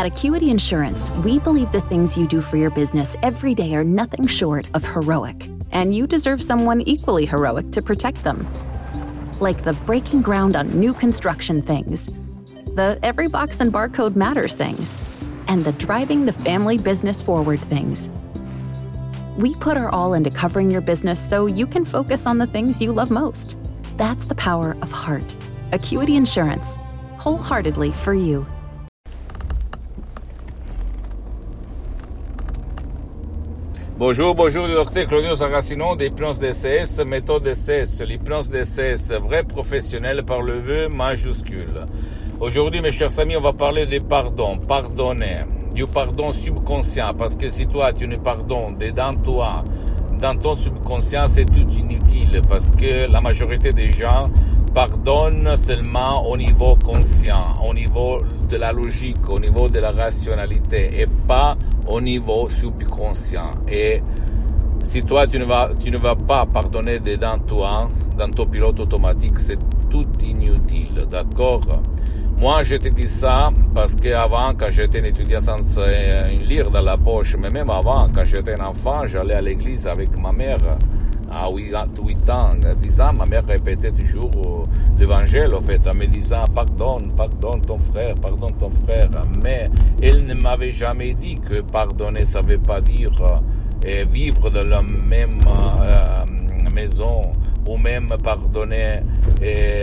At Acuity Insurance, we believe the things you do for your business every day are nothing short of heroic, and you deserve someone equally heroic to protect them. Like the breaking ground on new construction things, the every box and barcode matters things, and the driving the family business forward things. We put our all into covering your business so you can focus on the things you love most. That's the power of heart. Acuity Insurance, wholeheartedly for you. Bonjour, bonjour, le docteur Claudio Saracino d'Hypnose DCS, méthode DCS, l'hypnose DCS, vrai professionnel par le vœu majuscule. Aujourd'hui, mes chers amis, on va parler du pardon, pardonner, du pardon subconscient, parce que si toi tu ne pardonnes dans toi, dans ton subconscient, c'est tout inutile, parce que la majorité des gens pardonnent seulement au niveau conscient, au niveau de la logique, au niveau de la rationalité, et pas au niveau subconscient. Et si toi, tu ne vas, tu ne vas pas pardonner dedans toi, dans ton pilote automatique, c'est tout inutile, d'accord? Moi, je te dis ça parce qu'avant, quand j'étais un étudiant sans euh, lire dans la poche, mais même avant, quand j'étais un enfant, j'allais à l'église avec ma mère à 8 ans, 10 ans, ma mère répétait toujours euh, l'évangile, en fait, en me disant pardonne, pardonne ton frère, pardonne ton frère. Mais elle ne m'avait jamais dit que pardonner, ça ne veut pas dire euh, vivre dans la même euh, maison ou même pardonner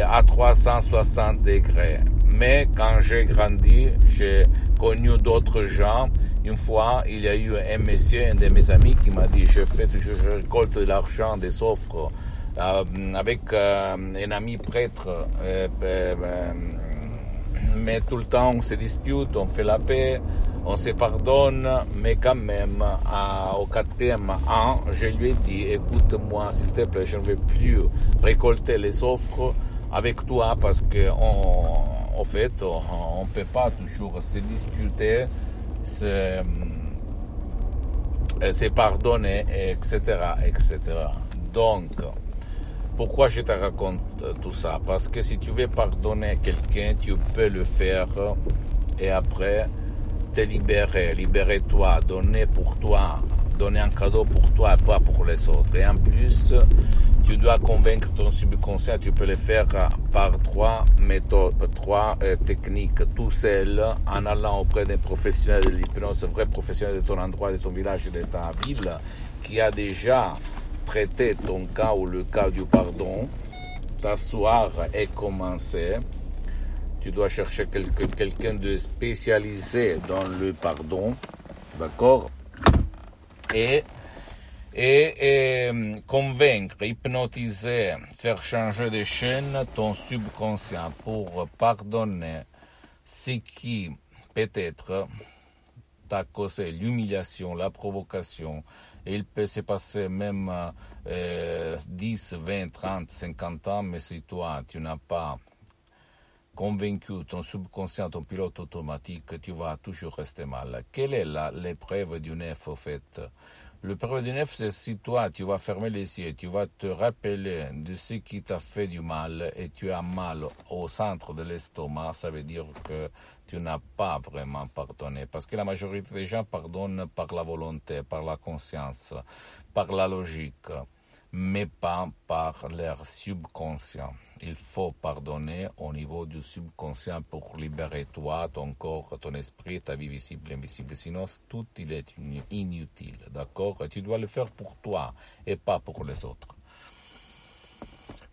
à 360 degrés. Mais quand j'ai grandi, j'ai connu d'autres gens. Une fois, il y a eu un monsieur, un de mes amis, qui m'a dit, je toujours, récolte de l'argent, des offres, euh, avec euh, un ami prêtre, euh, mais tout le temps on se dispute, on fait la paix, on se pardonne, mais quand même, au quatrième an, je lui ai dit, écoute-moi, s'il te plaît, je ne veux plus récolter les offres avec toi parce que en fait, on ne peut pas toujours se disputer, se, euh, pardonner, etc., etc. Donc, pourquoi je te raconte tout ça? Parce que si tu veux pardonner quelqu'un, tu peux le faire et après te libérer, libérer toi, donner pour toi, donner un cadeau pour toi et pas pour les autres. Et en plus, tu dois convaincre ton subconscient, tu peux le faire par trois méthodes, trois euh, techniques, tout seul, en allant auprès d'un professionnel de l'hypnose, un vrai professionnel de ton endroit, de ton village, de ta ville, qui a déjà traité ton cas ou le cas du pardon, t'asseoir et commencer. Tu dois chercher quelqu'un de spécialisé dans le pardon, d'accord? Et et, convaincre, hypnotiser, faire changer de chaîne ton subconscient pour pardonner ce qui peut-être t'a causé l'humiliation, la provocation. Et il peut se passer même 10, 20, 30, 50 ans, mais si toi, tu n'as pas convaincu ton subconscient, ton pilote automatique, tu vas toujours rester mal. Quelle est l'épreuve du nef, au fait le preuve du nef, c'est si toi, tu vas fermer les yeux, tu vas te rappeler de ce qui t'a fait du mal et tu as mal au centre de l'estomac, ça veut dire que tu n'as pas vraiment pardonné. Parce que la majorité des gens pardonnent par la volonté, par la conscience, par la logique, mais pas par leur subconscient il faut pardonner au niveau du subconscient pour libérer toi, ton corps, ton esprit, ta vie visible invisible. Sinon, tout est inutile, d'accord? Tu dois le faire pour toi et pas pour les autres.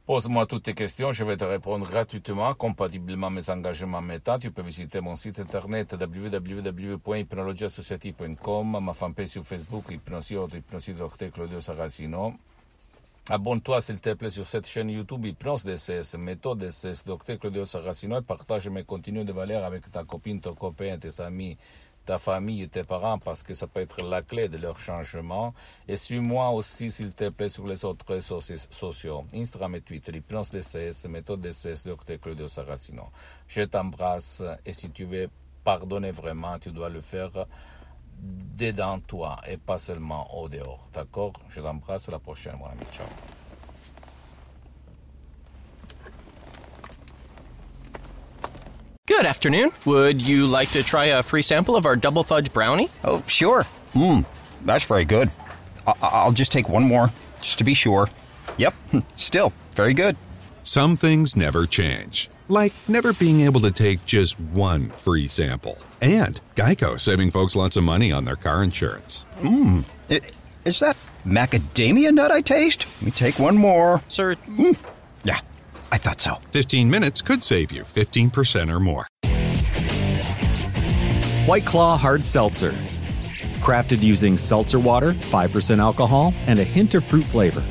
Pose-moi toutes tes questions, je vais te répondre gratuitement, compatiblement à mes engagements méta. Tu peux visiter mon site internet www.hypnologieassociative.com, ma fanpage sur Facebook, Hypnosie, Hypnosie Dr Claudio Saracino. Abonne-toi s'il te plaît sur cette chaîne YouTube Hypnose DCS, méthode DCS, Docteur Claudio Saracino et partage mes contenus de valeur avec ta copine, ton copain, tes amis, ta famille, tes parents parce que ça peut être la clé de leur changement. Et suis-moi aussi s'il te plaît sur les autres réseaux sociaux, Instagram et Twitter, Hypnose DCS, méthode DCS, Docteur Claudio Saracino. Je t'embrasse et si tu veux pardonner vraiment, tu dois le faire dedans toi et pas seulement au dehors. D'accord Je t'embrasse, à la prochaine, mon ami. Ciao. Good afternoon. Would you like to try a free sample of our double fudge brownie? Oh, sure. Mmm, that's very good. I- I'll just take one more, just to be sure. Yep, still very good. Some things never change, like never being able to take just one free sample. And Geico saving folks lots of money on their car insurance. Mmm, is that macadamia nut I taste? Let me take one more. Sir, mm. yeah, I thought so. 15 minutes could save you 15% or more. White Claw Hard Seltzer. Crafted using seltzer water, 5% alcohol, and a hint of fruit flavor.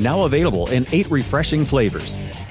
Now available in eight refreshing flavors,